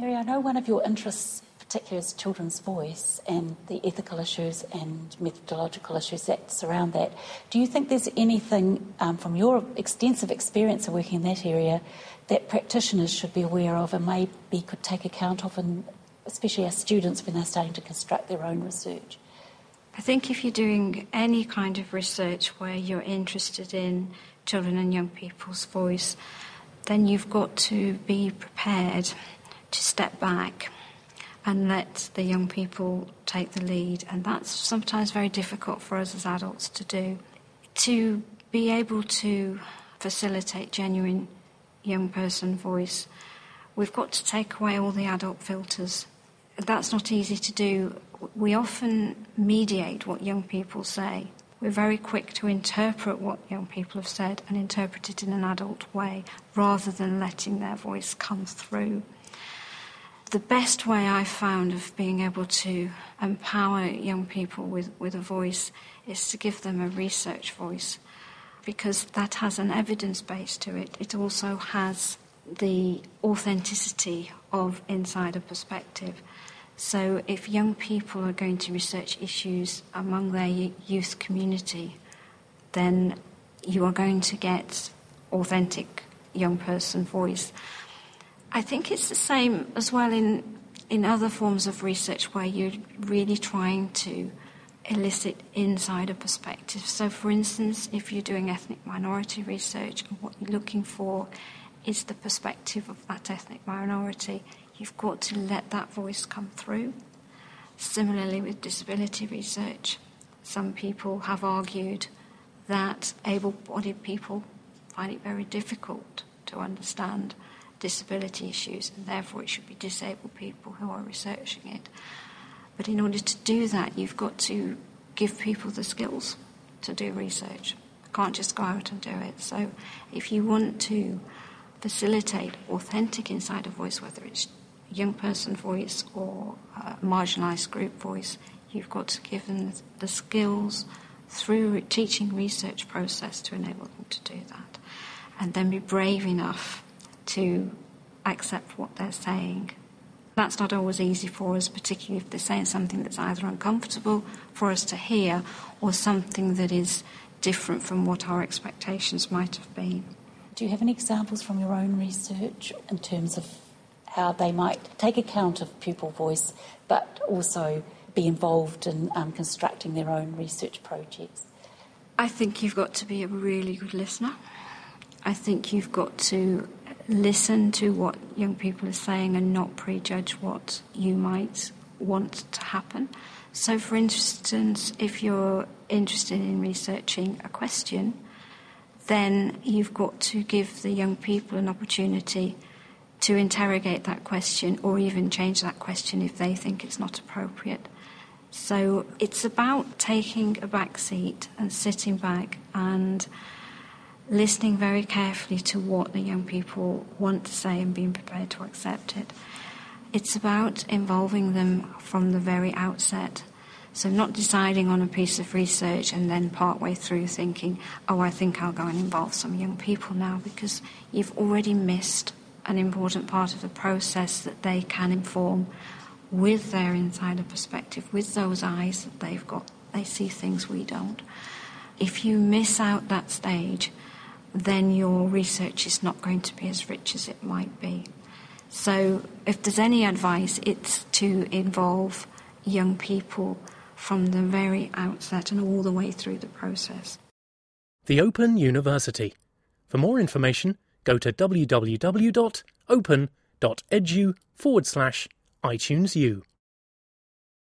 Mary, I know one of your interests particularly is children's voice and the ethical issues and methodological issues that surround that. Do you think there's anything um, from your extensive experience of working in that area that practitioners should be aware of and maybe could take account of, and especially our students when they're starting to construct their own research? I think if you're doing any kind of research where you're interested in children and young people's voice, then you've got to be prepared to step back and let the young people take the lead. And that's sometimes very difficult for us as adults to do. To be able to facilitate genuine young person voice, we've got to take away all the adult filters. That's not easy to do. We often mediate what young people say. We're very quick to interpret what young people have said and interpret it in an adult way rather than letting their voice come through the best way I've found of being able to empower young people with, with a voice is to give them a research voice because that has an evidence base to it. It also has the authenticity of insider perspective. So if young people are going to research issues among their youth community, then you are going to get authentic young person voice. I think it's the same as well in, in other forms of research where you're really trying to elicit insider perspective. So, for instance, if you're doing ethnic minority research and what you're looking for is the perspective of that ethnic minority, you've got to let that voice come through. Similarly, with disability research, some people have argued that able bodied people find it very difficult to understand disability issues, and therefore it should be disabled people who are researching it. But in order to do that, you've got to give people the skills to do research. You can't just go out and do it. So if you want to facilitate authentic insider voice, whether it's young person voice or marginalised group voice, you've got to give them the skills through teaching research process to enable them to do that. And then be brave enough to accept what they're saying. That's not always easy for us, particularly if they're saying something that's either uncomfortable for us to hear or something that is different from what our expectations might have been. Do you have any examples from your own research in terms of how they might take account of pupil voice but also be involved in um, constructing their own research projects? I think you've got to be a really good listener. I think you've got to listen to what young people are saying and not prejudge what you might want to happen. So, for instance, if you're interested in researching a question, then you've got to give the young people an opportunity to interrogate that question or even change that question if they think it's not appropriate. So, it's about taking a back seat and sitting back and listening very carefully to what the young people want to say and being prepared to accept it. It's about involving them from the very outset. So, not deciding on a piece of research and then partway through thinking, oh, I think I'll go and involve some young people now, because you've already missed an important part of the process that they can inform with their insider perspective, with those eyes that they've got. They see things we don't. If you miss out that stage, then your research is not going to be as rich as it might be. So, if there's any advice, it's to involve young people from the very outset and all the way through the process. The Open University. For more information, go to www.open.edu forward slash iTunes.